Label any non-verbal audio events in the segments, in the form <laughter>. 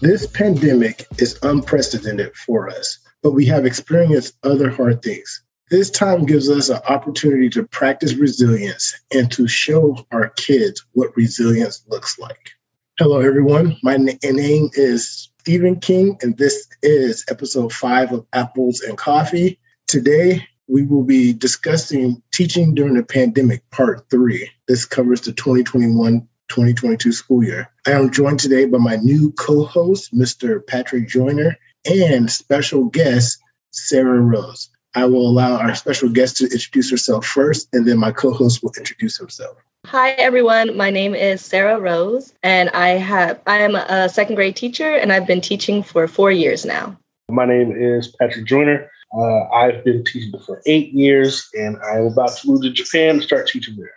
This pandemic is unprecedented for us, but we have experienced other hard things. This time gives us an opportunity to practice resilience and to show our kids what resilience looks like. Hello, everyone. My name is Stephen King, and this is episode five of Apples and Coffee. Today, we will be discussing teaching during the pandemic, part three. This covers the 2021 2022 school year. I am joined today by my new co host, Mr. Patrick Joiner, and special guest, Sarah Rose. I will allow our special guest to introduce herself first, and then my co host will introduce himself. Hi everyone, my name is Sarah Rose, and I have I am a second grade teacher, and I've been teaching for four years now. My name is Patrick Joiner. Uh, I've been teaching for eight years, and I'm about to move to Japan to start teaching there.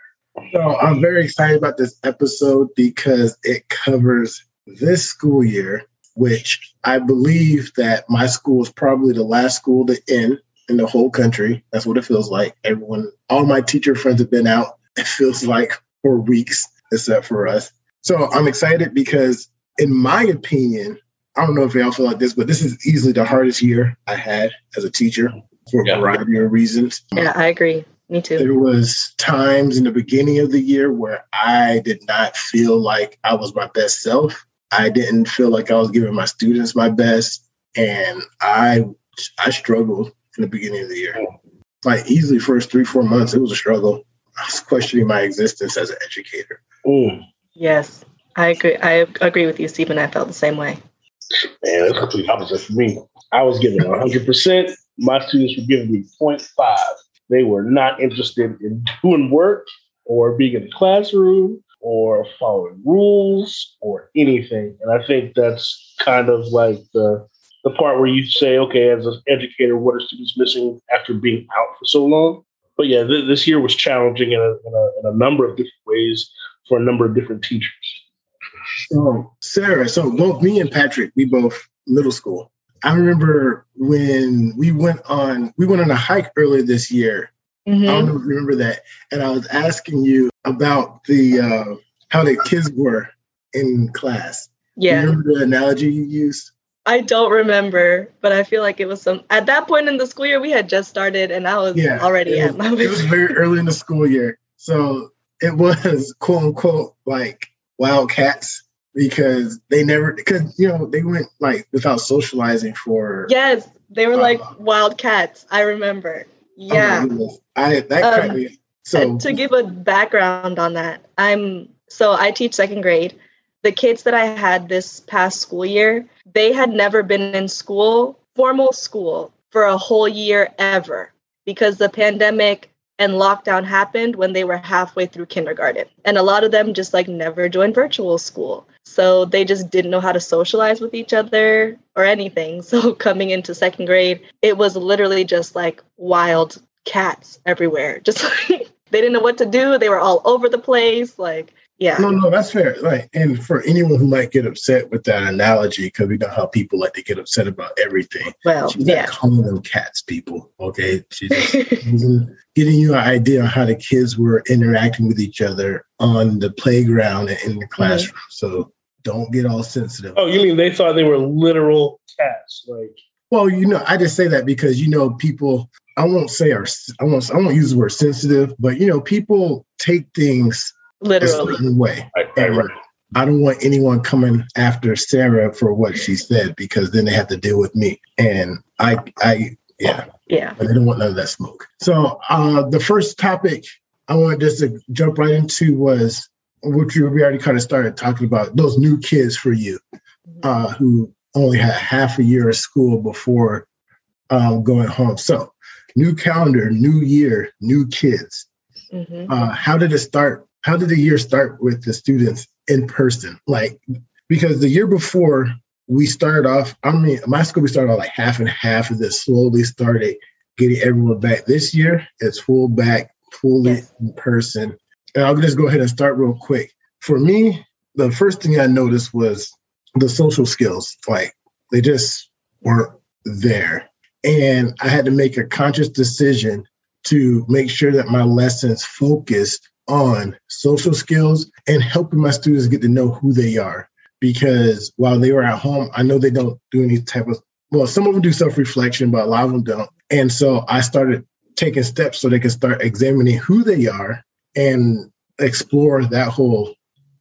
So I'm very excited about this episode because it covers this school year, which I believe that my school is probably the last school to end in the whole country. That's what it feels like. Everyone, all my teacher friends have been out. <laughs> It feels like for weeks, except for us. So I'm excited because, in my opinion, I don't know if y'all feel like this, but this is easily the hardest year I had as a teacher for a yeah. variety of reasons. Yeah, I agree. Me too. There was times in the beginning of the year where I did not feel like I was my best self. I didn't feel like I was giving my students my best, and I I struggled in the beginning of the year. Like easily first three four months, it was a struggle. I was questioning my existence as an educator. Mm. Yes, I agree. I agree with you, Stephen. I felt the same way. Man, it's complete opposite for me. I was giving 100. percent My students were giving me 0.5. They were not interested in <laughs> doing work or being in the classroom or following rules or anything. And I think that's kind of like the the part where you say, okay, as an educator, what are students missing after being out for so long? But yeah, th- this year was challenging in a, in a, in a number of different ways for a number of different teachers. So, Sarah, so both me and Patrick, we both middle school. I remember when we went on we went on a hike earlier this year. Mm-hmm. I don't know if you remember that. And I was asking you about the uh, how the kids were in class. Yeah. You remember the analogy you used? I don't remember, but I feel like it was some at that point in the school year we had just started and I was yeah, already at my It was <laughs> very early in the school year. So it was <laughs> quote unquote like wildcats because they never because you know they went like without socializing for yes they were uh, like wildcats. I remember. Yeah. oh i that um, so to give a background on that i'm so i teach second grade. The kids that i had this past school year they had never been in school formal school for a whole year ever because the pandemic and lockdown happened when they were halfway through kindergarten. And a lot of them just like never joined virtual school. So they just didn't know how to socialize with each other or anything. <laughs> So coming into second grade, it was literally just like wild cats everywhere. <laughs> Just like they didn't know what to do. They were all over the place. Like yeah. No, no, that's fair. Like, and for anyone who might get upset with that analogy, because we know how people like to get upset about everything. Well, she's yeah. calling them cats, people. Okay, she's just <laughs> getting you an idea on how the kids were interacting with each other on the playground and in the mm-hmm. classroom. Mm-hmm. So don't get all sensitive. Oh, you mean they thought they were literal cats? Like, well, you know, I just say that because you know people. I won't say are I won't I won't use the word sensitive, but you know people take things literally a way. Right, right, right. I don't want anyone coming after Sarah for what she said because then they have to deal with me. And I, I, yeah, yeah. But they don't want none of that smoke. So uh, the first topic I wanted just to jump right into was which we already kind of started talking about those new kids for you mm-hmm. uh, who only had half a year of school before um, going home. So new calendar, new year, new kids. Mm-hmm. Uh, how did it start how did the year start with the students in person? Like, because the year before we started off, I mean, my school, we started off like half and half and then slowly started getting everyone back. This year, it's full back, fully yes. in person. And I'll just go ahead and start real quick. For me, the first thing I noticed was the social skills. Like, they just weren't there. And I had to make a conscious decision to make sure that my lessons focused on social skills and helping my students get to know who they are. because while they were at home, I know they don't do any type of well, some of them do self reflection, but a lot of them don't. And so I started taking steps so they can start examining who they are and explore that whole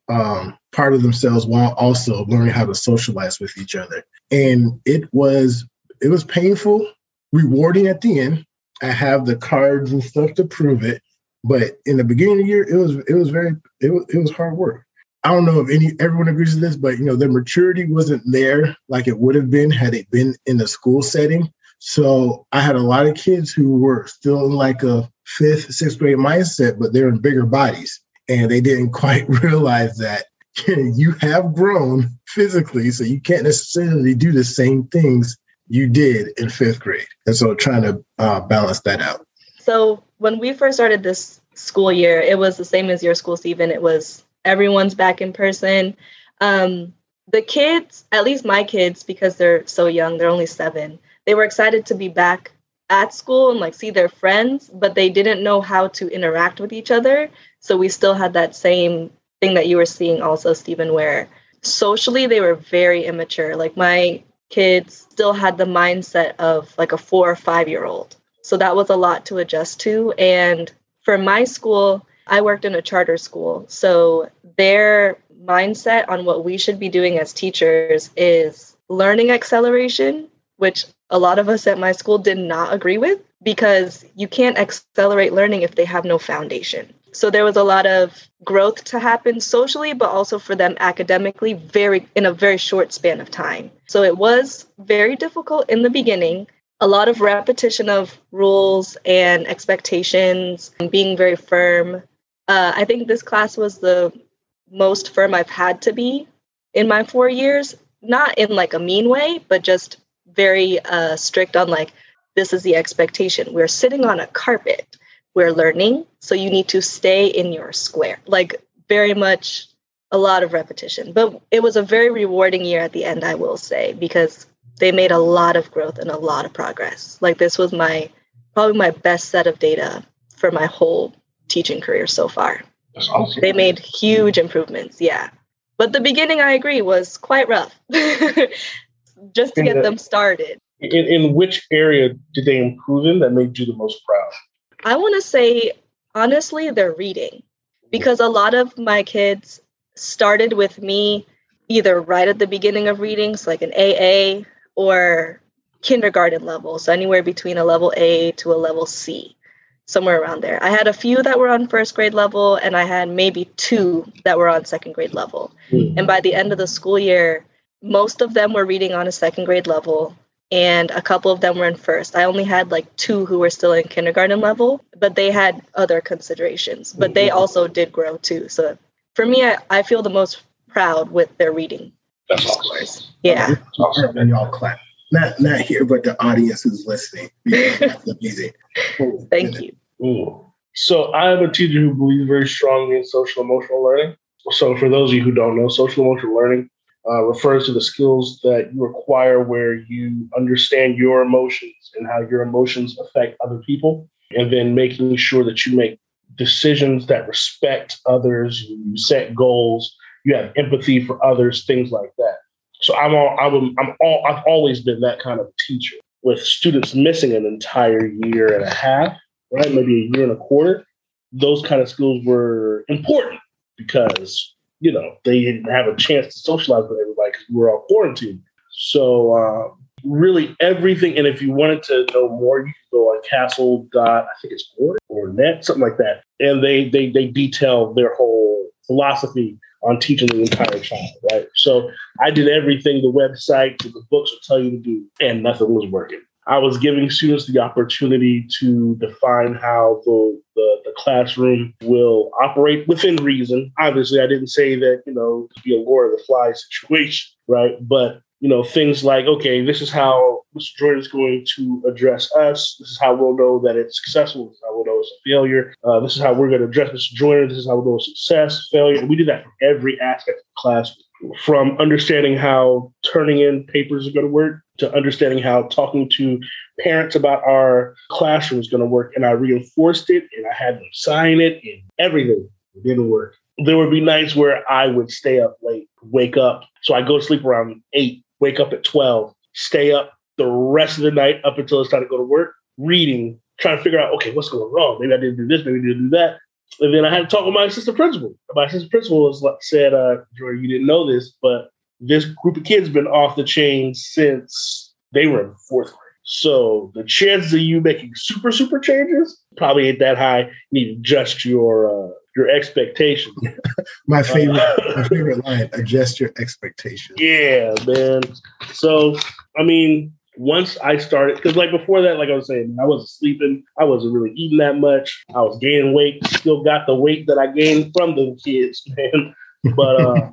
um, part of themselves while also learning how to socialize with each other. And it was it was painful, rewarding at the end. I have the cards and stuff to prove it, but in the beginning of the year, it was it was very it was, it was hard work. I don't know if any everyone agrees with this, but you know, the maturity wasn't there like it would have been had it been in the school setting. So I had a lot of kids who were still in like a fifth, sixth grade mindset, but they're in bigger bodies. And they didn't <laughs> quite realize that <laughs> you have grown physically, so you can't necessarily do the same things you did in fifth grade. And so trying to uh, balance that out. So when we first started this school year, it was the same as your school, Stephen. It was everyone's back in person. Um, the kids, at least my kids, because they're so young, they're only seven, they were excited to be back at school and like see their friends, but they didn't know how to interact with each other. So we still had that same thing that you were seeing also, Stephen, where socially they were very immature. Like my kids still had the mindset of like a four or five year old. So that was a lot to adjust to. And for my school, I worked in a charter school. So their mindset on what we should be doing as teachers is learning acceleration, which a lot of us at my school did not agree with because you can't accelerate learning if they have no foundation. So there was a lot of growth to happen socially, but also for them academically, very in a very short span of time. So it was very difficult in the beginning. A lot of repetition of rules and expectations, and being very firm. Uh, I think this class was the most firm I've had to be in my four years. Not in like a mean way, but just very uh, strict on like this is the expectation. We're sitting on a carpet we're learning. So you need to stay in your square. Like very much a lot of repetition. But it was a very rewarding year at the end, I will say, because they made a lot of growth and a lot of progress. Like this was my probably my best set of data for my whole teaching career so far. Awesome. They made huge improvements, yeah. But the beginning, I agree, was quite rough <laughs> just to in get the, them started. In, in which area did they improve in that made you the most proud? I want to say, honestly, they're reading because a lot of my kids started with me either right at the beginning of readings, like an AA or kindergarten level. So anywhere between a level A to a level C, somewhere around there. I had a few that were on first grade level, and I had maybe two that were on second grade level. Mm-hmm. And by the end of the school year, most of them were reading on a second grade level and a couple of them were in first. I only had like two who were still in kindergarten level, but they had other considerations. But they mm-hmm. also did grow too. So for me, I, I feel the most proud with their reading That's scores. Awesome. Yeah. Awesome. And y'all clap. Not not here, but the audience who's listening. <laughs> That's amazing. Thank you. Ooh. So I am a teacher who believes very strongly in social emotional learning. So for those of you who don't know, social emotional learning uh, refers to the skills that you acquire where you understand your emotions and how your emotions affect other people, and then making sure that you make decisions that respect others, you set goals, you have empathy for others, things like that. So I'm all, I'm, I'm all, I've always been that kind of teacher with students missing an entire year and a half, right? Maybe a year and a quarter. Those kind of skills were important because you know, they didn't have a chance to socialize with everybody because we were all quarantined. So uh, really everything. And if you wanted to know more, you can go on CASEL dot I think it's org or net, something like that. And they they they detail their whole philosophy on teaching the entire child, right? So I did everything the website, the books would tell you to do, and nothing was working. I was giving students the opportunity to define how the, the, the, classroom will operate within reason. Obviously, I didn't say that, you know, be a Lord of the Fly situation, right? But, you know, things like, okay, this is how Mr. Joiner is going to address us. This is how we'll know that it's successful. This is how we'll know it's a failure. Uh, this is how we're going to address Mr. Joiner. This is how we'll know success, failure. We do that for every aspect of the class from understanding how turning in papers are going to work to understanding how talking to parents about our classroom is going to work. And I reinforced it and I had them sign it and everything. It didn't work. There would be nights where I would stay up late wake up. So I go to sleep around eight, wake up at 12, stay up the rest of the night up until it's time to go to work, reading, trying to figure out, okay, what's going wrong? Maybe I didn't do this, maybe I didn't do that. And then I had to talk with my assistant principal. My assistant principal was like, said, uh, Joiner, you didn't know this, but this group of kids been off the chain since they were in fourth grade. So the chances of you making super super changes probably ain't that high. You need to adjust your uh, your expectations. <laughs> my favorite my favorite line: adjust your expectations. Yeah, man. So I mean, once I started, because like before that, like I was saying, I wasn't sleeping. I wasn't really eating that much. I was gaining weight. Still got the weight that I gained from the kids, <laughs> man. But uh,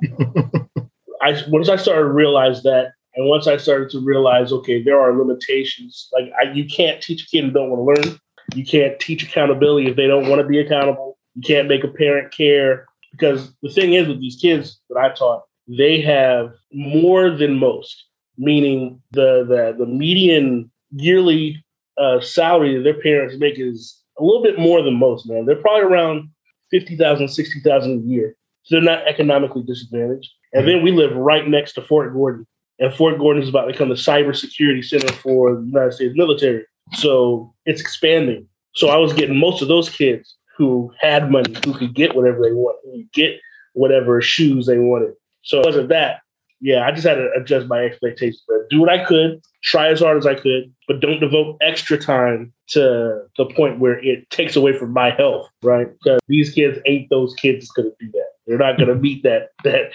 <laughs> I once I started to realize that and once I started to realize, okay, there are limitations. Like I, you can't teach a kid who don't want to learn. You can't teach accountability if they don't want to be accountable. You can't make a parent care because the thing is with these kids that I taught, they have more than most. Meaning the the the median yearly uh, salary that their parents make is a little bit more than most. Man, they're probably around 50,000, 60,000 a year. So they're not economically disadvantaged. And then we live right next to Fort Gordon and Fort Gordon is about to become the cybersecurity center for the United States military. So it's expanding. So I was getting most of those kids who had money, who could get whatever they want, who could get whatever shoes they wanted. So it wasn't that. Yeah, I just had to adjust my expectations. But do what I could, try as hard as I could, but don't devote extra time to the point where it takes away from my health, right? Because these kids ain't those kids that's gonna do that. They're not going <laughs> to meet that that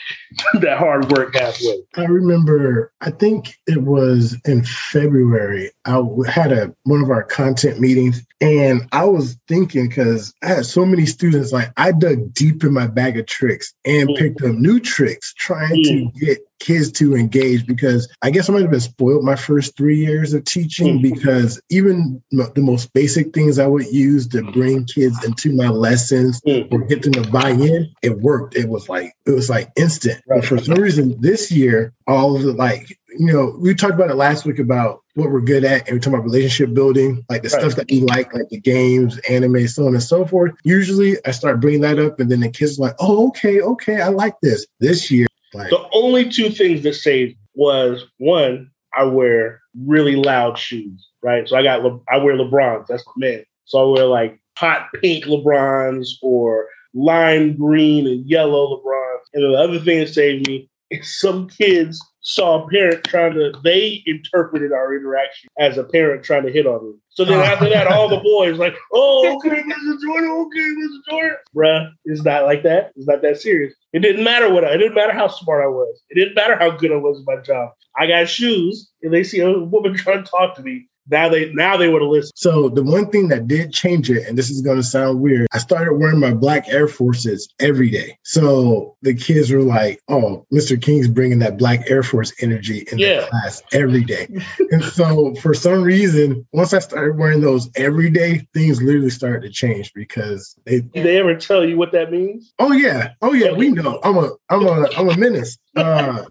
<laughs> that hard work halfway. I remember, I think it was in February. I had a one of our content meetings, and I was thinking because I had so many students, like I dug deep in my bag of tricks and mm. picked up new tricks, trying mm. to get kids to engage because I guess I might have been spoiled my first three years of teaching mm-hmm. because even the most basic things I would use to bring kids into my lessons mm-hmm. or get them to buy in, it worked. It was like it was like instant. Right. But for some reason this year, all of the like, you know, we talked about it last week about what we're good at and we talk about relationship building, like the right. stuff that we like, like the games, anime, so on and so forth. Usually I start bringing that up and then the kids are like, oh, okay, okay, I like this. This year, like, the only two things that saved was one, I wear really loud shoes, right? So I got Le- I wear LeBrons. That's my man. So I wear like hot pink LeBrons or lime green and yellow LeBrons. And the other thing that saved me is some kids saw a parent trying to, they interpreted our interaction as a parent trying to hit on me. So then oh. after that, all the <laughs> boys like, oh, okay, Mr. Joiner, okay, Mr. Joiner. Bruh, it's not like that. It's not that serious. It didn't matter what I, it didn't matter how smart I was. It didn't matter how good I was at my job. I got shoes and they see a woman <laughs> trying to talk to me now they now they would have listened. So the one thing that did change it, and this is going to sound weird, I started wearing my black Air Forces every day. So the kids were like, "Oh, Mr. King's bringing that black Air Force energy in yeah. the class every day." and so for some reason, once I started wearing those every day, things literally started to change because they. Did they ever tell you what that means? Oh yeah, oh yeah, we know. I'm a I'm a I'm a menace. Uh,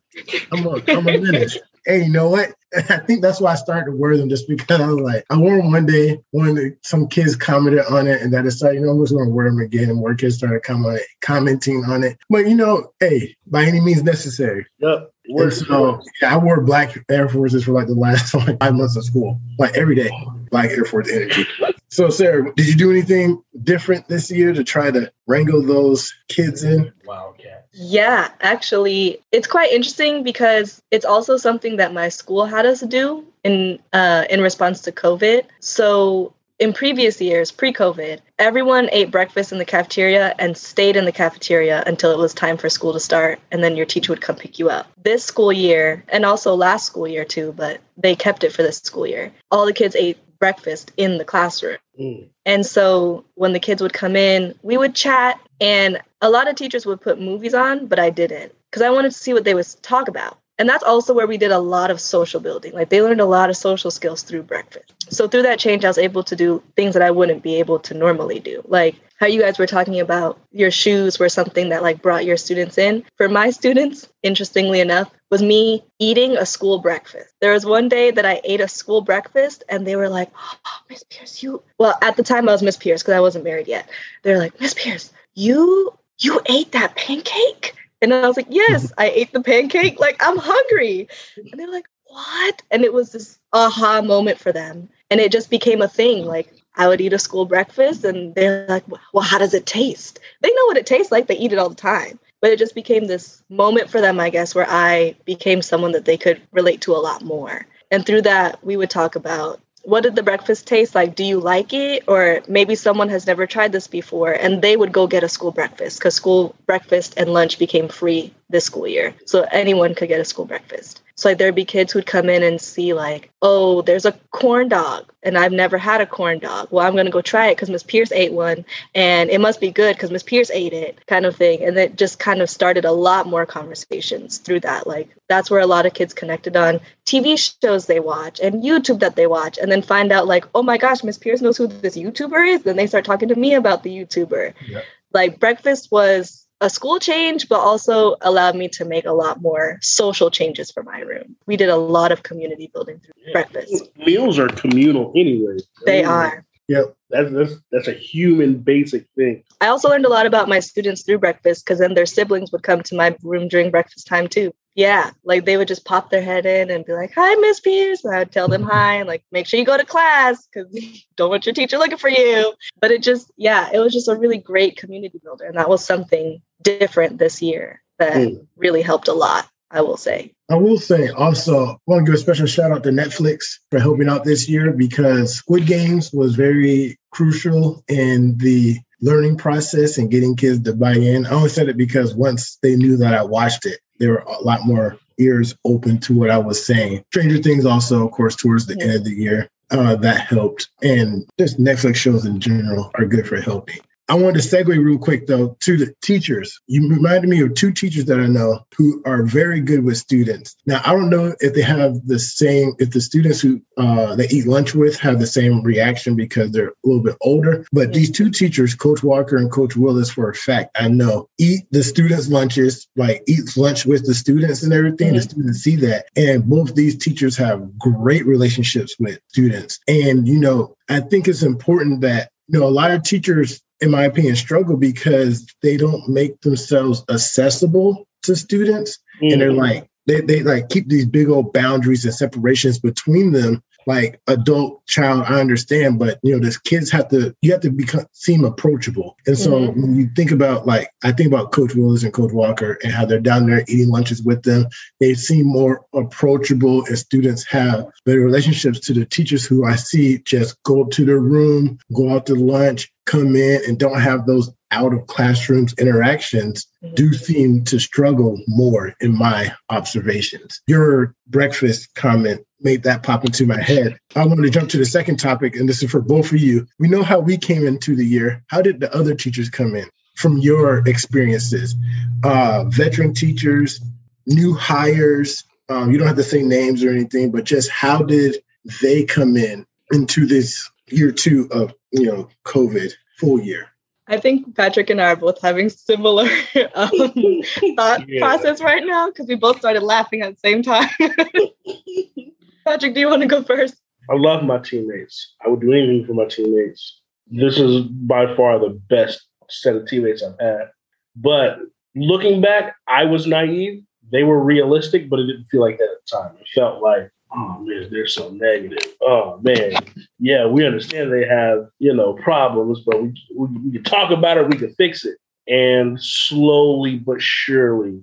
I'm a I'm a menace hey, you know what? <laughs> I think that's why I started to wear them just because I was like, I wore them one day when some kids commented on it, and I decided, you know, I'm just going to wear them again. And more kids started comment, commenting on it. But, you know, hey, by any means necessary. Yep. And so yeah, I wore black Air Forces for like the last <laughs> like five months of school, like every day, black Air Force energy. So, Sarah, did you do anything different this year to try to wrangle those kids in? Wildcat. Yeah, actually, it's quite interesting because it's also something that my school had us do in uh, in response to COVID. So in previous years, pre-COVID, everyone ate breakfast in the cafeteria and stayed in the cafeteria until it was time for school to start, and then your teacher would come pick you up. This school year, and also last school year too, but they kept it for this school year. All the kids ate breakfast in the classroom. Mm. And so when the kids would come in, we would chat, and a lot of teachers would put movies on, but I didn't because I wanted to see what they would talk about. And that's also where we did a lot of social building. Like they learned a lot of social skills through breakfast. So through that change, I was able to do things that I wouldn't be able to normally do. Like how you guys were talking about your shoes were something that like brought your students in. For my <laughs> students, interestingly enough, was me eating a school breakfast. There was one day that I ate a school breakfast and they were like, oh, Miss Pierce, you well, at the time I was Miss Pierce because I wasn't married yet. They're like, Miss Pierce, you you ate that pancake? And I was like, yes, I ate the pancake. Like, I'm hungry. And they're like, what? And it was this aha moment for them. And it just became a thing. Like, I would eat a school breakfast and they're like, well, how does it taste? They know what it tastes like. They eat it all the time. But it just became this moment for them, I guess, where I became someone that they could relate to a lot more. And through that, we would talk about what did the breakfast taste like? Do you like it? Or maybe someone has never tried this before and they would go get a school breakfast because school breakfast and lunch became free this school year. So anyone could get a school breakfast. So like there'd be kids who'd come in and see like, oh, there's a corn dog, and I've never had a corn dog. Well, I'm gonna go try it because Miss Pierce ate one, and it must be good because Miss Pierce ate it, kind of thing. And it just kind of started a lot more conversations through that. Like that's where a lot of kids connected on TV shows they watch and YouTube that they watch, and then find out like, oh my gosh, Miss Pierce knows who this YouTuber is. Then they start talking to me about the YouTuber. Yeah. Like breakfast was a school change, but also allowed me to make a lot more social changes for my room. We did a lot of community building through yeah. breakfast. Meals are communal anyway. They are. Yep. That's, that's that's a human basic thing. I also learned a lot about my students through breakfast because then their siblings would come to my room during breakfast time too. Yeah, like they would just pop their head in and be like, "Hi, Miss Pierce," and I would tell them hi and like, "Make sure you go to class because <laughs> don't want your teacher looking for you." But it just, yeah, it was just a really great community builder, and that was something different this year that mm. really helped a lot. I will say. I will say also, I want to give a special shout out to Netflix for helping out this year because Squid Games was very crucial in the learning process and getting kids to buy in. I only said it because once they knew that I watched it, there were a lot more ears open to what I was saying. Stranger Things also, of course, towards the end of the year, uh, that helped. And just Netflix shows in general are good for helping. I wanted to segue real quick though to the teachers. You reminded me of two teachers that I know who are very good with students. Now I don't know if they have the same, if the students who uh, they eat lunch with have the same reaction because they're a little bit older. But these two teachers, Coach Walker and Coach Willis, for a fact, I know eat the students' lunches, like eat lunch with the students and everything. Mm-hmm. The students see that, and both these teachers have great relationships with students. And you know, I think it's important that you know a lot of teachers in my opinion, struggle because they don't make themselves accessible to students. Mm-hmm. And they're mm. like, they, they like keep these big old boundaries and separations between them like adult child i understand but you know this kids have to you have to become seem approachable and so mm-hmm. when you think about like i think about coach willis and coach walker and how they're down there eating lunches with them they seem more approachable and students have better relationships to the teachers who i see just go up to their room go out to lunch come in and don't have those out of classrooms interactions mm-hmm. do seem to struggle more in my observations. Your breakfast comment made that pop into my head. I wanted to jump to the second topic, and this is for both of you. We know how we came into the year. How did the other teachers come in from your experiences? Uh, veteran teachers, new hires. Um, you don't have to say names or anything, but just how did they come in into this year two of you know COVID full year? I think Patrick and I are both having similar <laughs> um, <laughs> thought yeah. process right now because we both started laughing at the same time. <laughs> Patrick, do you want to go first? I love my teammates. I would do anything for my teammates. This is by far the best set of teammates I've had. But looking back, I was naive. They were realistic, but it didn't feel like that at the time. It felt like oh man, they're so negative. Oh man, yeah, we understand they have you know problems, but we we, we can talk about it, we can fix it. And slowly but surely,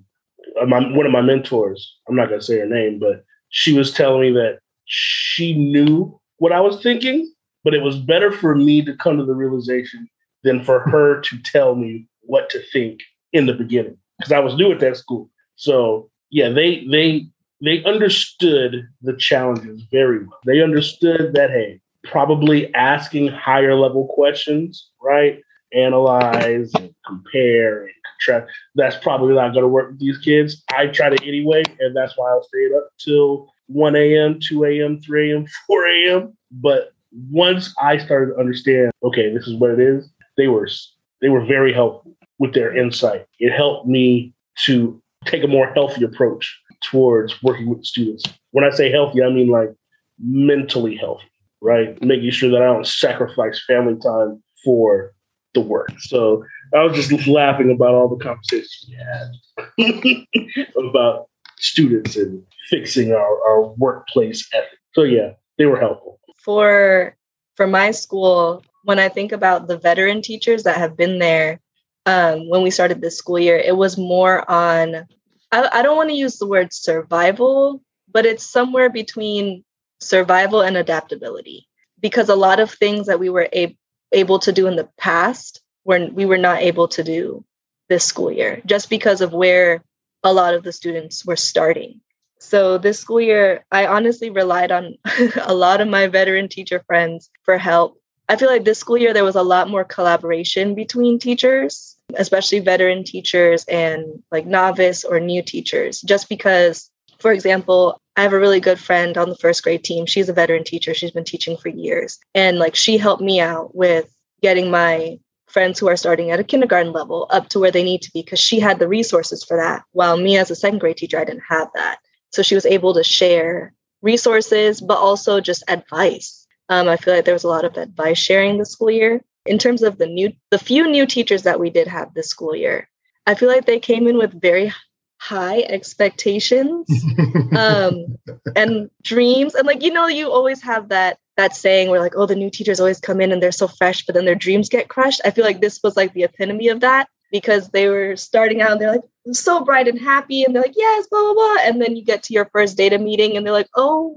uh, my, one of my mentors, I'm not gonna say her name, but she was telling me that she knew what I was thinking, but it was better for me to come to the realization than for her to tell me what to think in the beginning because I was new at that school. So yeah, they they they understood the challenges very well. They understood that, hey, probably asking higher level questions, right? Analyze and compare and contrast. That's probably not going to work with these kids. I tried it anyway, and that's why I stayed up till 1 a.m., 2 a.m., 3 a.m., <laughs> 4 a.m. But once I started to understand, okay, this is what it is, they were they were very helpful with their insight. It helped me to take a more healthy approach towards working with students. When I say healthy, I mean like mentally healthy, right? Making sure that I don't sacrifice family time for the work. So I was just laughing about all the conversations we had <laughs> about students and fixing our, our workplace ethic. So yeah, they were helpful. For for my school, when I think about the veteran teachers that have been there um, when we started this school year, it was more on, I, I don't want to use the word survival, but it's somewhere between survival and adaptability. Because a lot of things that we were a- able to do in the past were we were not able to do this school year just because of where a lot of the students were starting. So this school year, I honestly relied on <laughs> a lot of my veteran teacher friends for help. I feel like this school year, there was a lot more collaboration between teachers, especially veteran teachers and like novice or new teachers, just because, for example, I have a really good friend on the first grade team. She's a veteran teacher. She's been teaching for years. And like she helped me out with getting my friends who are starting at a kindergarten level up to where they need to be because she had the resources for that. While me as a second grade teacher, I didn't have that. So she was able to share resources, but also just advice. Um, I feel like there was a lot of advice sharing this school year. In terms of the new, the few new teachers that we did have this school year, I feel like they came in with very high expectations <laughs> um, and dreams. And like you know, you always have that that saying where like, oh, the new teachers always come in and they're so fresh, but then their dreams get crushed. I feel like this was like the epitome of that because they were starting out and they're like so bright and happy and they're like yes blah blah blah and then you get to your first data meeting and they're like oh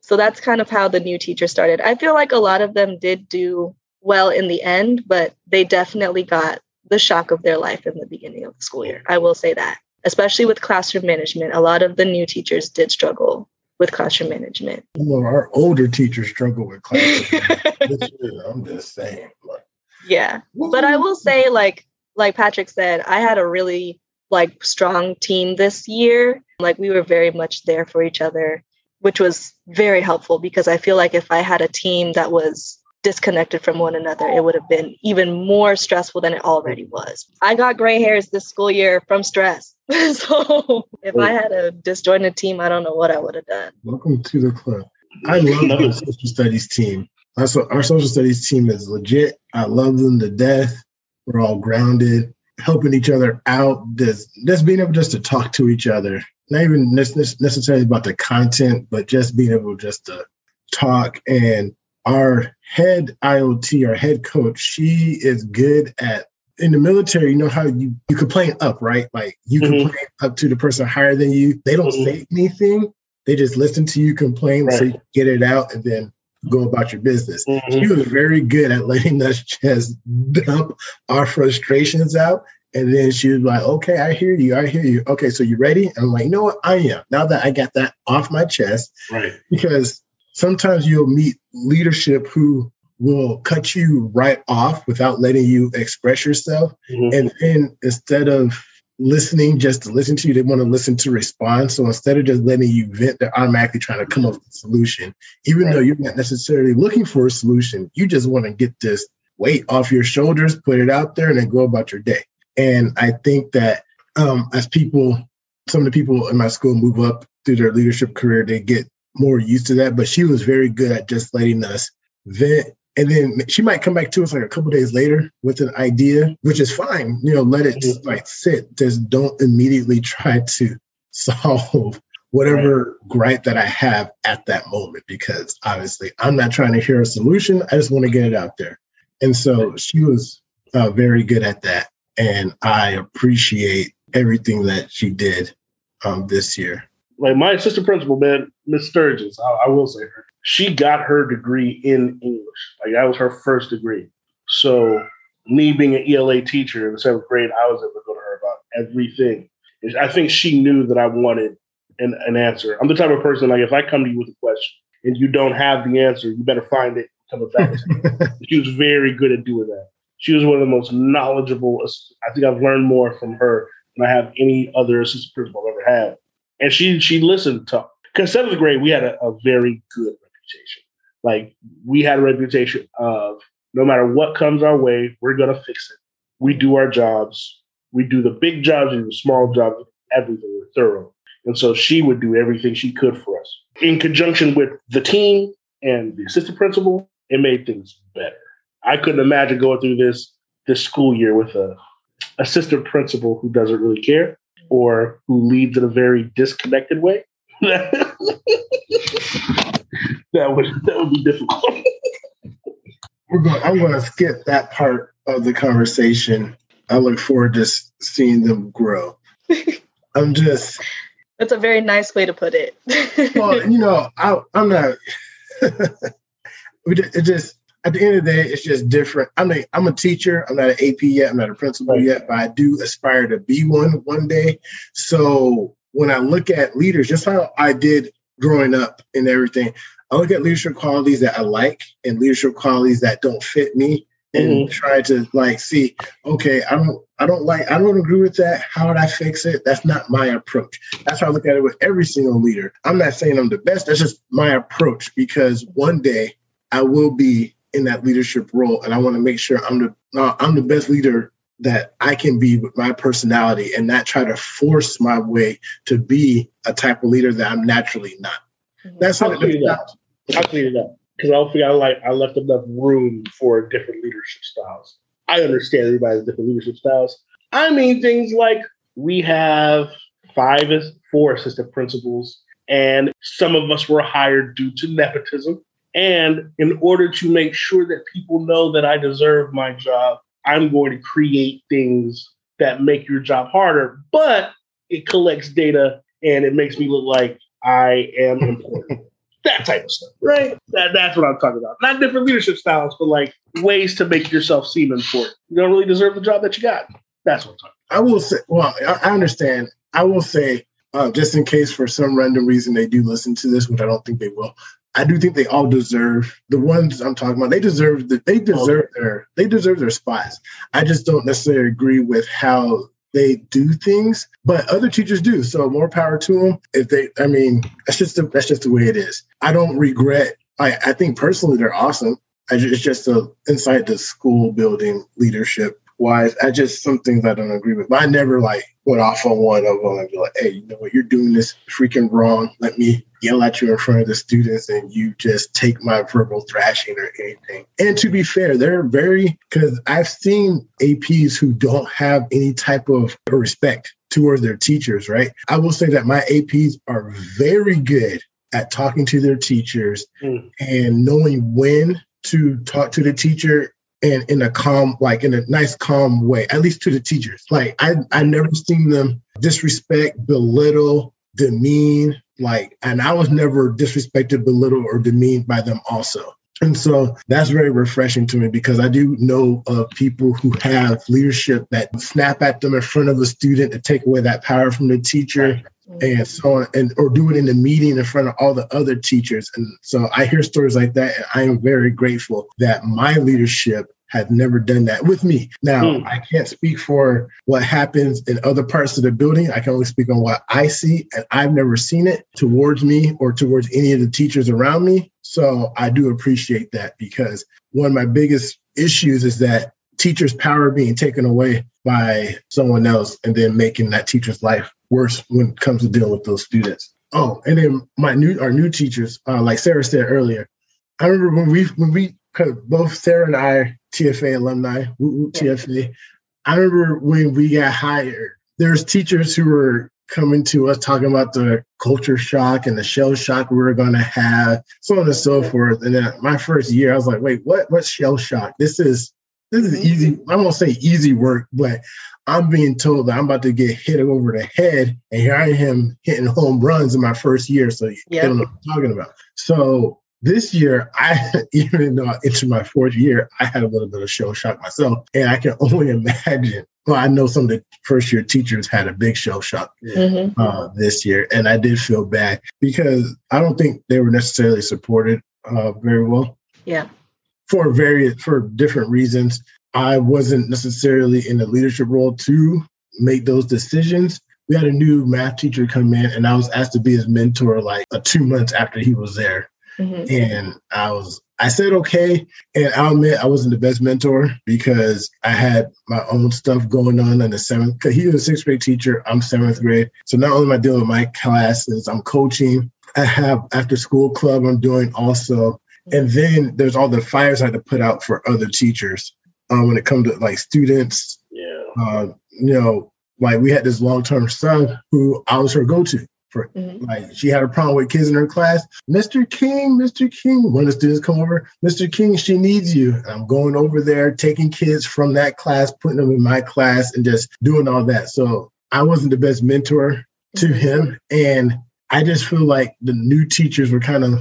so that's kind of how the new teacher started i feel like a lot of them did do well in the end but they definitely got the shock of their life in the beginning of the school year i will say that especially with classroom management a lot of the new teachers did struggle with classroom management well our older teachers struggle with classroom <laughs> management. i'm just saying Like, yeah but i will say like like Patrick said, I had a really like strong team this year. Like we were very much there for each other, which was very helpful because I feel like if I had a team that was disconnected from one another, it would have been even more stressful than it already was. I got gray hairs this school year from stress. <laughs> so if I had a disjointed team, I don't know what I would have done. Welcome to the club. I love the <laughs> social studies team. Our, our social studies team is legit. I love them to death. We're all grounded, helping each other out. Just, just being able just to talk to each other, not even necessarily about the content, but just being able just to talk. And our head IOT, our head coach, she is good at in the military, you know how you, you complain up, right? Like you mm-hmm. complain up to the person higher than you. They don't mm-hmm. say anything. They just listen to you complain right. so you get it out and then go about your business. Mm-hmm. She was very good at letting <laughs> us just dump our frustrations out. And then she was like, okay, I hear you. I hear you. Okay, so you ready? And I'm like, you know what? I am. Now that I got that off my chest. Right. Because sometimes you'll meet leadership who will cut you right off without letting you express yourself. Mm-hmm. And then instead of listening just to listen to you. They want to listen to respond. So instead of just letting you vent, they're automatically trying to come up with a solution. Even right. though you're not necessarily looking for a solution, you just want to get this weight off your shoulders, put it out there, and then go about your day. And I think that um, as people, some of the people in my school move up through their leadership career, they get more used to that. But she was very good at just letting us vent and then she might come back to us like a couple days later with an idea, which is fine. You know, let it just like sit. Just don't immediately <laughs> try to solve whatever right. gripe that I have at that moment because obviously I'm not trying to hear a solution. I just want to get it out there. And so she was uh, very good at that. And I appreciate everything that she did um, this year. Like my assistant principal, man, Miss Sturgis, I, I will say her she got her degree in English. Like that was her first degree. So me being an ELA teacher in the seventh grade, I was able to go to her about everything. I think she knew that I wanted an, an answer. I'm the type of person like if I come to you with a question and you don't have the answer, you better find it. Come back. <laughs> she was very good at doing that. She was one of the most knowledgeable. I think I've learned more from her than I have any other assistant principal I've ever had. And she she listened to because seventh grade we had a, a very good reputation. Like we had a reputation of no matter what comes our way, we're gonna fix it. We do our jobs. We do the big jobs and the small jobs, everything. We're thorough. And so she would do everything she could for us. In conjunction with the team and the assistant principal, it made things better. I couldn't imagine going through this this school year with a assistant principal who doesn't really care or who leads in a very disconnected way. <laughs> that would that would be difficult. We're going. I'm going to skip that part of the conversation. I look forward to seeing them grow. <laughs> I'm just. That's a very nice way to put it. well, you know, I, I'm not. <laughs> it just at the end of the day, it's just different. I mean, I'm a teacher. I'm not an AP yet. I'm not a principal yet, but I do aspire to be one one day. So when I look at leaders, just how I did growing up and everything, I look at leadership qualities that I like and leadership qualities that don't fit me and mm-hmm. try to like see, okay, I don't I don't like I don't agree with that. How would I fix it? That's not my approach. That's how I look at it with every single leader. I'm not saying I'm the best. That's just my approach because one day I will be in that leadership role, and I want to make sure I'm the uh, I'm the best leader that I can be with my personality, and not try to force my way to be a type of leader that I'm naturally not. Mm-hmm. That's how I'll clear it up. I'll clean it up because I don't think I like I left enough room for different leadership styles. I understand everybody's different leadership styles. I mean things like we have five, four assistant principals, and some of us were hired due to nepotism. And in order to make sure that people know that I deserve my job, I'm going to create things that make your job harder, but it collects data and it makes me look like I am <laughs> important. that type of stuff, right? That, that's what I'm talking about. Not different leadership styles, but like ways to make yourself seem important. You don't really deserve the job that you got. That's what I'm talking about. I will say, well, I understand. I will say, uh, just in case for some random reason they do listen to this, which I don't think they will, I do think they all deserve the ones I'm talking about. They deserve the, they deserve their they deserve their spots. I just don't necessarily agree with how they do things, but other teachers do. So more power to them. If they, I mean, that's just the, that's just the way it is. I don't regret. I I think personally they're awesome. I, it's just a inside the school building leadership wise. I just some things I don't agree with. But I never like went off on one of them and be like, hey, you know what, you're doing this freaking wrong. Let me yell at you in front of the students and you just take my verbal thrashing or anything. And to be fair, they're very because I've seen APs who don't have any type of respect towards their teachers, right? I will say that my APs are very good at talking to their teachers mm. and knowing when to talk to the teacher and in a calm, like in a nice, calm way, at least to the teachers. Like I, I never seen them disrespect, belittle, demean, like, and I was never disrespected, belittled, or demeaned by them also. And so that's very refreshing to me because I do know of people who have leadership that snap at them in front of a student to take away that power from the teacher and so on, and or do it in the meeting in front of all the other teachers. And so I hear stories like that, and I am very grateful that my leadership has never done that with me. Now, mm. I can't speak for what happens in other parts of the building. I can only speak on what I see, and I've never seen it towards me or towards any of the teachers around me. So I do appreciate that because one of my biggest issues is that teachers' power being taken away by someone else and then making that teacher's life worse when it comes to dealing with those students. Oh, and then my new our new teachers, uh, like Sarah said earlier, I remember when we when we both Sarah and I TFA alumni, TFA. I remember when we got hired, there's teachers who were coming to us talking about the culture shock and the shell shock we were going to have, so on and so forth. And then my first year, I was like, wait, what? What's shell shock? This is this is easy. I won't say easy work, but I'm being told that I'm about to get hit over the head, and here I am hitting home runs in my first year. So you yep. know what I'm talking about. So this year, I <laughs> even though I entered my fourth year, I had a little bit of shell shock myself, and I can <laughs> only imagine. Well, I know some of the first year teachers had a big shell shock mm-hmm. uh, this year, and I did feel bad because I don't think they were necessarily supported uh, very well. Yeah, for various for different reasons. I wasn't necessarily in the leadership role to make those decisions. We had a new math teacher come in, and I was asked to be his mentor like a two months after he was there. Mm-hmm. And I was, I said okay. And I'll admit I wasn't the best mentor because I had my own stuff going on in the seventh, because he was a sixth grade teacher. I'm seventh grade. So not only am I dealing with my classes, I'm coaching. I have after school club I'm doing also. And then there's all the fires I had to put out for other teachers. uh, when it comes to like students. Yeah. Uh, you know, like we had this long term son who I was her go to for Mhm. like she had a problem with kids in her class. Mr. King, Mr. King, when the students come over, Mr. King, she needs you. And I'm going over there, taking kids from that class, putting them in my class, and just doing all that. So I wasn't the best mentor to Mhm. him. And I just feel like the new teachers were kind of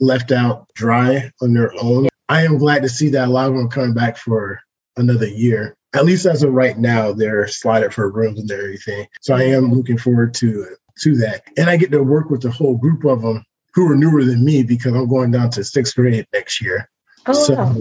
left out dry on their own. I am glad to see that a lot of them are coming back for another year. At least as of right now, they're slotted for rooms and everything. So I am looking forward to to that. And I get to work with a whole group of them who are newer than me because I'm going down to sixth grade next year. Oh, so wow.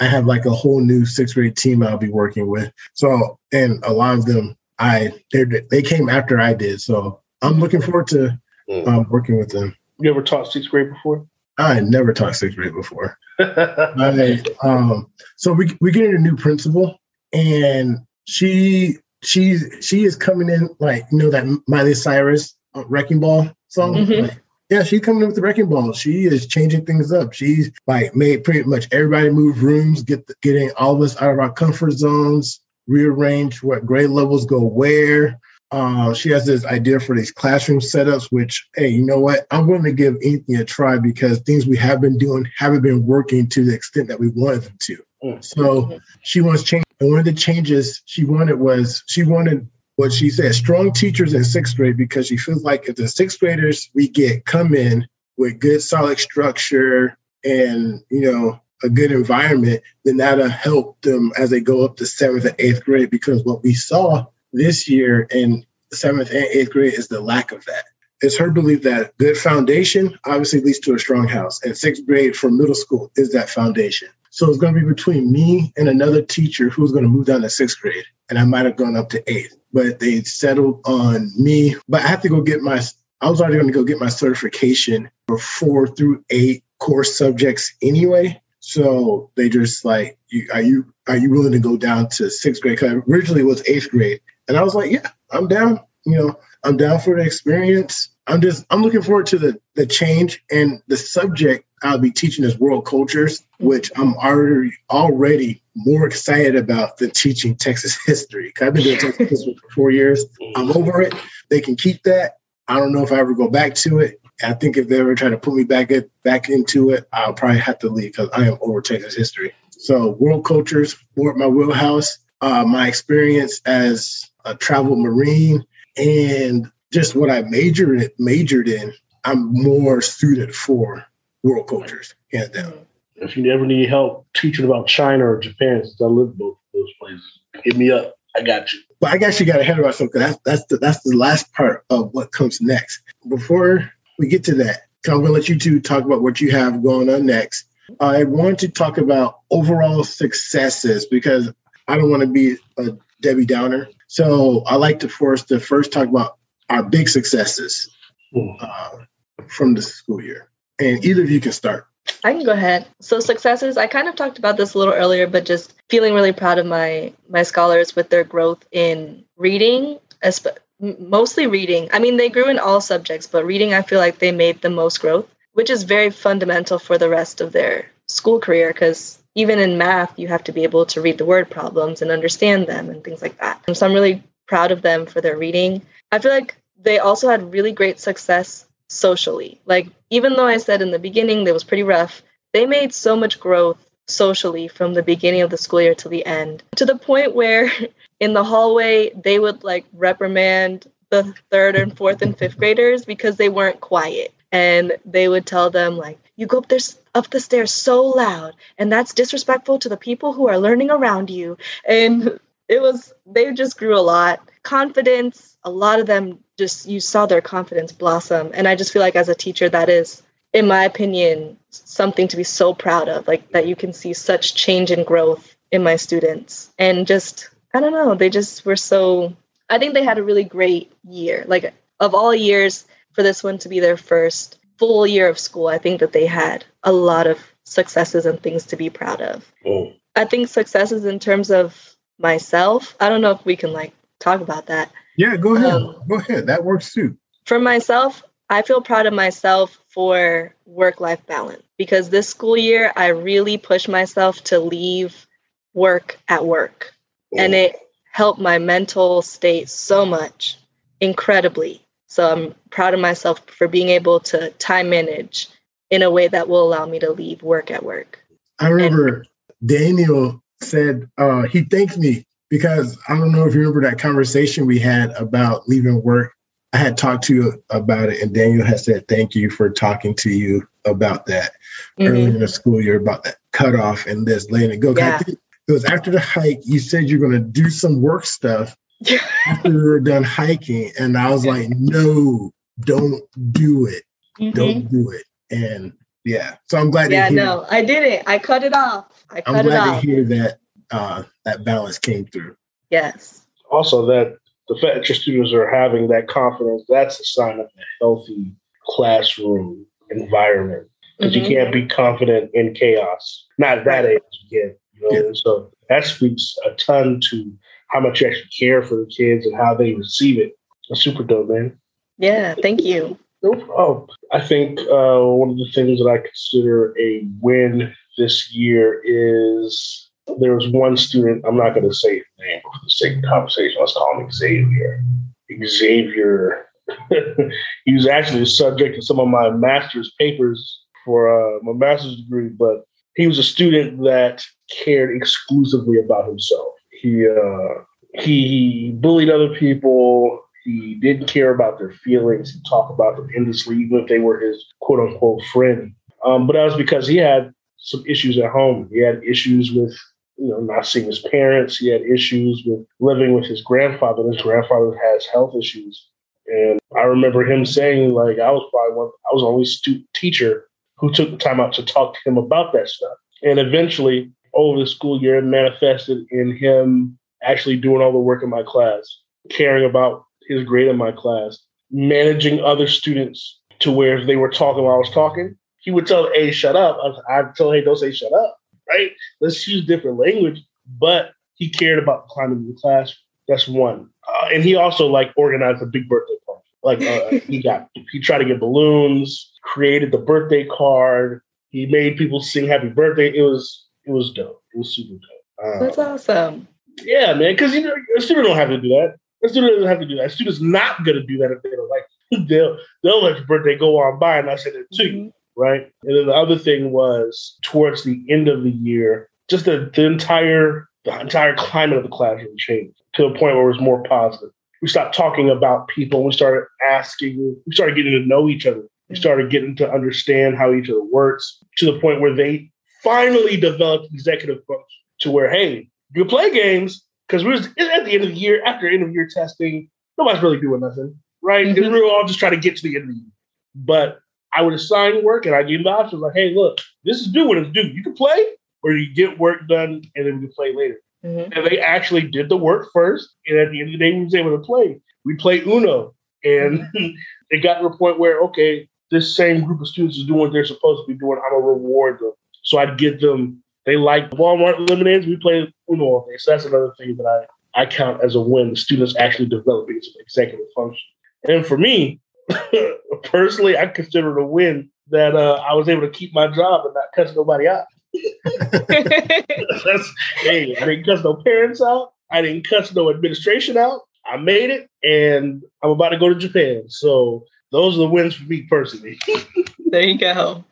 I have like a whole new sixth grade team I'll be working with. So and a lot of them I they they came after I did. So I'm looking forward to Mm. um, working with them. You ever taught sixth grade before? I never taught sixth grade before. <laughs> I, um, so we we get a new principal, and she she's she is coming in like you know that Miley Cyrus uh, Wrecking Ball song. Mhm. Like, yeah, she's coming in with the Wrecking Ball. She is changing things up. She's like made pretty much everybody move rooms, get the, getting all of us out of our comfort zones, rearrange what grade levels go where. Uh, she has this idea for these classroom setups, which, hey, you know what? I'm willing to give anything a try because things we have been doing haven't been working to the extent that we wanted them to. Mm. So she wants change. And one of the changes she wanted was she wanted what she said strong teachers in sixth grade because she feels like if the sixth graders we get come in with good solid structure and you know a good environment then that'll help them as they go up to seventh and eighth grade because what we saw this year in seventh and eighth grade is the lack of that. It's her belief that good foundation obviously leads to a strong house and sixth grade for middle school is that foundation so it's going to be between me and another teacher who's going to move down to sixth grade and i might have gone up to eighth but they settled on me. But i have to go get my i was already going to go get my certification for four through eight core subjects anyway. So they just like you, are you are you willing to go down to sixth grade? Because originally was eighth grade and i was like yeah i'm down you know i'm down for the experience. I'm just i'm looking forward to the the change and the subject i'll be teaching is world cultures which i'm already already more excited about than teaching texas history. I've been doing texas history for four years. I'm over it. They can keep that. I don't know if i ever go back to it. I think if they ever try to put me back at, back into it, I'll probably have to leave because I am over Texas history. So world cultures, more my wheelhouse, uh, my experience as a travel marine, and just what I majored in, majored in, I'm more suited for world cultures, hands down. If you ever need help teaching about China or Japan, since I live both of those places, hit me up. I got you. But I guess you got ahead of myself because that's that's the that's the last part of what comes next. Before we get to that, I'm going to let you two talk about what you have going on next. I want to talk about overall successes because I don't want to be a Debbie Downer. So I like to for us to first talk about our big successes Mm. uh, from the school year, and either of you can start. I can go ahead. So successes, I kind of talked about this a little earlier, but just feeling really proud of my my scholars with their growth in reading, esp- mostly reading. I mean, they grew in all subjects, but reading, I feel like they made the most growth, which is very fundamental for the rest of their school career because even in math, you have to be able to read the word problems and understand them and things like that. So I'm really proud of them for their reading. I feel like they also had really great success socially. Like, even though I said in the beginning that was pretty rough, they made so much growth socially from the beginning of the school year to the end to the point where <laughs> in the hallway they would like reprimand the third and fourth and fifth graders because they weren't quiet and they would tell them like you go up there up the stairs so loud and that's disrespectful to the people who are learning around you. And it was they just grew a lot. Confidence a lot of them just you saw their confidence blossom. And i just feel like as a teacher that is in my opinion something to be so proud of like that you can see such change and growth in my students. And just i don't know they just were so i think they had a really great year. Like of all years for this one to be their first full year of school i think that they had a lot of successes and things to be proud of i think successes in terms of myself i don't know if we can like talk about that Yeah, go ahead. Um, go ahead. That works too. for myself, I feel proud of myself for work life balance because this school year, I really pushed myself to leave work at work. And it helped my mental state so much, incredibly. So I'm proud of myself for being able to time manage in a way that will allow me to leave work at work. I remember and, Daniel said uh, he thanked me because I don't know if you remember that conversation we had about leaving work. I had talked to you about it, and Daniel has said thank you for talking to you about that mm-hmm. early in the school year about that cutoff and this letting it go. Yeah. It was after the hike. You said you're going to do some work stuff after we were done hiking, and I was like, "No, don't do it. Mm-hmm. Don't do it." And yeah, so I'm glad. Yeah, no, I did it. I cut it off. I cut I'm glad to hear that uh, that balance came through. Yes. Also, that the fact that your students are having that confidence, that's a sign of a healthy classroom environment. Because mm-hmm. you can't be confident in chaos. Not at that age again. You know? Yeah. So that speaks a ton to how much you actually care for the kids and how they receive it. That's super dope, man. Yeah, thank you. Problem. I think uh, one of the things that I consider a win this year is there was one student, I'm not going to say his name for the sake of conversation. Let's call him Xavier. Xavier, <laughs> he was actually the subject of some of my master's papers for uh, my master's degree, but he was a student that cared exclusively about himself. He uh, he bullied other people. He didn't care about their feelings. He talked about them endlessly, even if they were his quote unquote friend. Um, but that was because he had some issues at home. He had issues with you know not seeing his parents. He had issues with living with his grandfather. His grandfather has health issues, and I remember him saying like I was probably one. I was the only student teacher who took the time out to talk to him about that stuff. And eventually, over the school year, manifested in him actually doing all the work in my class, caring about his grade in my class, managing other students to where if they were talking while I was talking, he would tell A, shut up. I'd tell, hey, don't say shut up, right? Let's use different language. But he cared about of the class. That's one. Uh, and he also like organized a big birthday party. Like uh, he got, he tried to get balloons, created the birthday card. He made people sing happy birthday. It was, it was dope. It was super dope. Uh, That's awesome. Yeah, man. Because you know, a student don't have to do that. A student doesn't have to do that. A student's not gonna do that if they don't like. It. <laughs> They'll they'll let your birthday go on by, and I said it too. Mm-hmm right? And then the other thing was towards the end of the year, just the, the entire the entire climate of the classroom changed to a point where it was more positive. We stopped talking about people. We started asking. We started getting to know each other. We started getting to understand how each other works to the point where they finally developed executive function to where, hey, you play games because we're at the end of the year after end of year testing. Nobody's really doing nothing, right? Mm-hmm. we were all just trying to get to the end of the year. But I would assign work and I give them the options like, hey, look, this is due when it's due. You can play or you get work done and then we can play later. Mm-hmm. And they actually did the work first. And at the end of the day, we was able to play. We play Uno. And mm-hmm. <laughs> it got to the point where, okay, this same group of students is doing what they're supposed to be doing. I'm going to reward them. So I'd give them, they like Walmart lemonades. We play Uno all day. So that's another thing that I, I count as a win. The students actually developing some executive function. And for me, <laughs> personally, I consider it a win that uh, I was able to keep my job and not cuss nobody out. <laughs> <laughs> That's, hey, I didn't cuss no parents out. I didn't cuss no administration out. I made it, and I'm about to go to Japan. So those are the wins for me personally. there you go.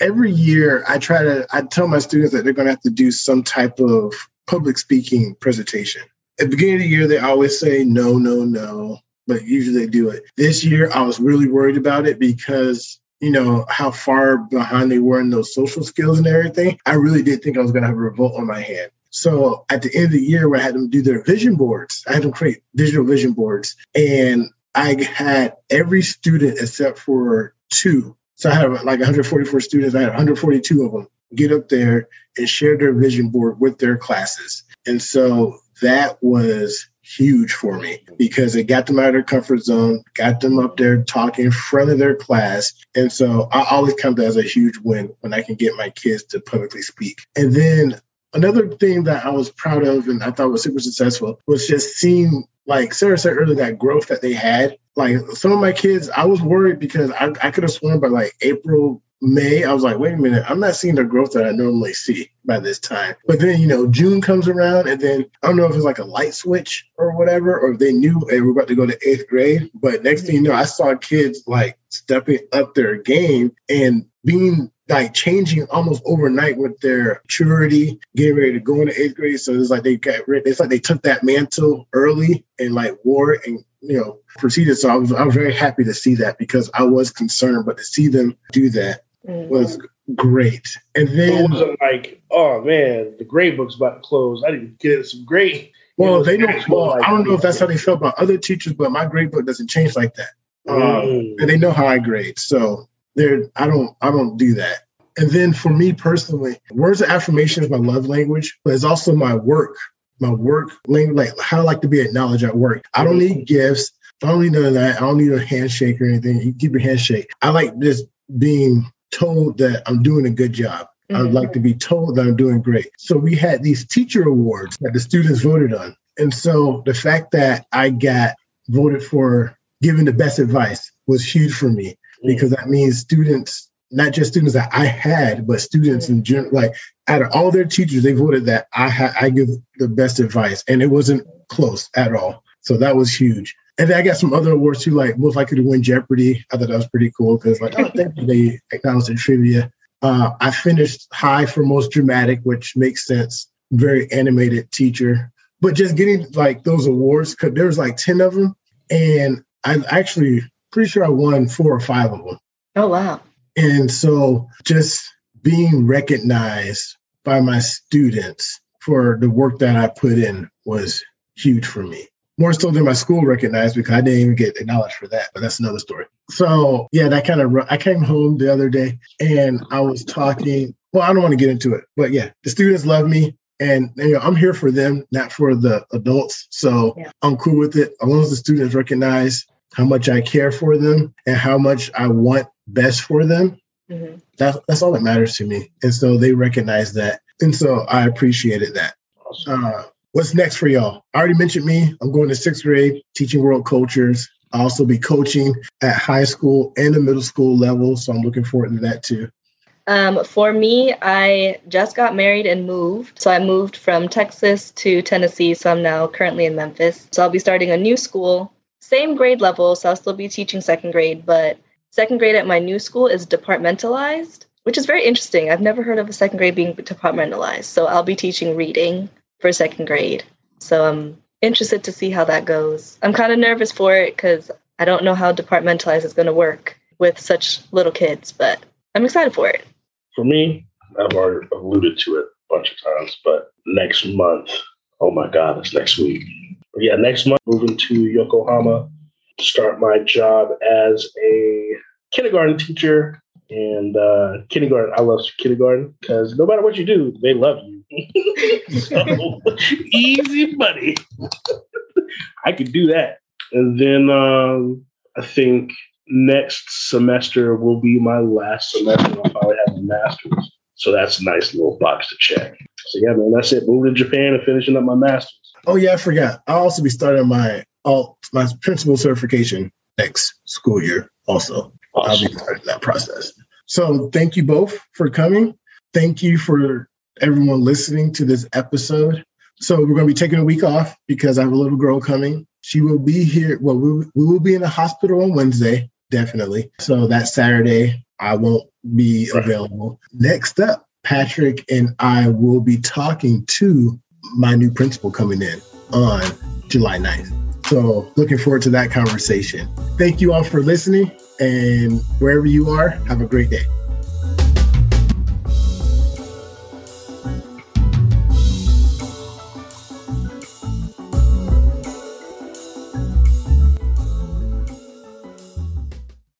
Every year, I try to. I tell my students that they're going to have to do some type of public speaking presentation. At the beginning of the year, they always say no, no, no but usually they do it. This year, I was really worried about it because you know how far behind they were in those social skills and everything. I really did think I was going to have a revolt on my hand. So at the end of the year, where I had them do their vision boards, I had them create digital vision boards, and I had every student except for two. So I had like 144 students. I had 142 of them get up there and share their vision board with their classes. And so that was huge for me because it got them out of their comfort zone, got them up there talking in front of their class. And so I always count that as a huge win when I can get my kids to publicly speak. And then another thing that I was proud of and I thought was super successful was just seeing, like Sarah said earlier, that growth that they had. Like some of my kids, I was worried because I, I could have sworn by like April, May, I was like, wait a minute, I'm not seeing the growth that I normally see by this time. But then, you know, June comes around, and then I don't know if it's like a light switch or whatever, or if they knew they we're about to go to eighth grade. But next thing you know, I saw kids like stepping up their game and being like changing almost overnight with their maturity, getting ready to go into eighth grade. So it's like they got it's like they took that mantle early and like wore it and you know proceeded. So I was I was very happy to see that because I was concerned, but to see them do that mm-hmm. was great. And then it wasn't like, oh man, the grade book's about to close. I didn't get some great. Well, they don't. Well, like, I don't know if that's how they feel about other teachers, but my grade book doesn't change like that. Um, mm. Um, and they know how I grade, so they're. I don't. I don't do that. And then for me personally, words of affirmation is my love language, but it's also my work, my work language, like how I like to be acknowledged at work. I don't need gifts. I don't need none of that. I don't need a handshake or anything. You keep your handshake. I like just being told that I'm doing a good job. Mm-hmm. I'd like to be told that I'm doing great. So we had these teacher awards that the students voted on. And so the fact that I got voted for giving the best advice was huge for me. Because that means students not just students that I had, but students in general. Like out of all their teachers, they voted that I had I give the best advice, and it wasn't close at all. So that was huge. And then I got some other awards too, like most likely to win Jeopardy. I thought that was pretty cool because like oh, thank they acknowledged the trivia. Uh, I finished high for most dramatic, which makes sense. Very animated teacher, but just getting like those awards because there was like ten of them, and I'm actually pretty sure I won four or five of them. Oh wow! And so just being recognized by my students for the work that I put in was huge for me. More so than my school recognized because I didn't even get acknowledged for that, but that's another story. So yeah, that kind of I came home the other day and I was talking. Well, I don't want to get into it, but yeah, the students love me, and you know I'm here for them, not for the adults. So yeah. I'm cool with it as long as the students recognize how much I care for them and how much I want best for them. Mm-hmm. That's that's all that matters to me. And so they recognize that. And so I appreciated that. Uh, what's next for y'all? I already mentioned me. I'm going to sixth grade, teaching world cultures. I'll also be coaching at high school and the middle school level. So I'm looking forward to that too. Um, for me, I just got married and moved. So I moved from Texas to Tennessee. So I'm now currently in Memphis. So I'll be starting a new school, same grade level. So I'll still be teaching second grade, but second grade at my new school is departmentalized, which is very interesting. I've never heard of a second grade being departmentalized. So I'll be teaching reading for second grade. So I'm interested to see how that goes. I'm kind of nervous for it because I don't know how departmentalized is going to work with such little kids, but I'm excited for it. For me, I've already alluded to it a bunch of times, but next month, oh my God, it's next week. Yeah, next month, moving to Yokohama, to start my job as a kindergarten teacher and uh, kindergarten. I love kindergarten because no matter what you do, they love you. <laughs> so <laughs> easy money. I could do that. And then um, I think next semester will be my last semester. I'll probably have a master's. So that's a nice little box to check. So yeah, man, that's it. Moving to Japan and finishing up my master's. Oh yeah, I forgot. I'll also be starting my all my principal certification next school year also. Awesome. I'll be starting that process. So thank you both for coming. Thank you for everyone listening to this episode. So we're going to be taking a week off because I have a little girl coming. She will be here. Well, we, we will be in the hospital on Wednesday, definitely. So that Saturday, I won't be available. Next up, Patrick and I will be talking to my new principal coming in on July 9th. So, looking forward to that conversation. Thank you all for listening. And wherever you are, have a great day.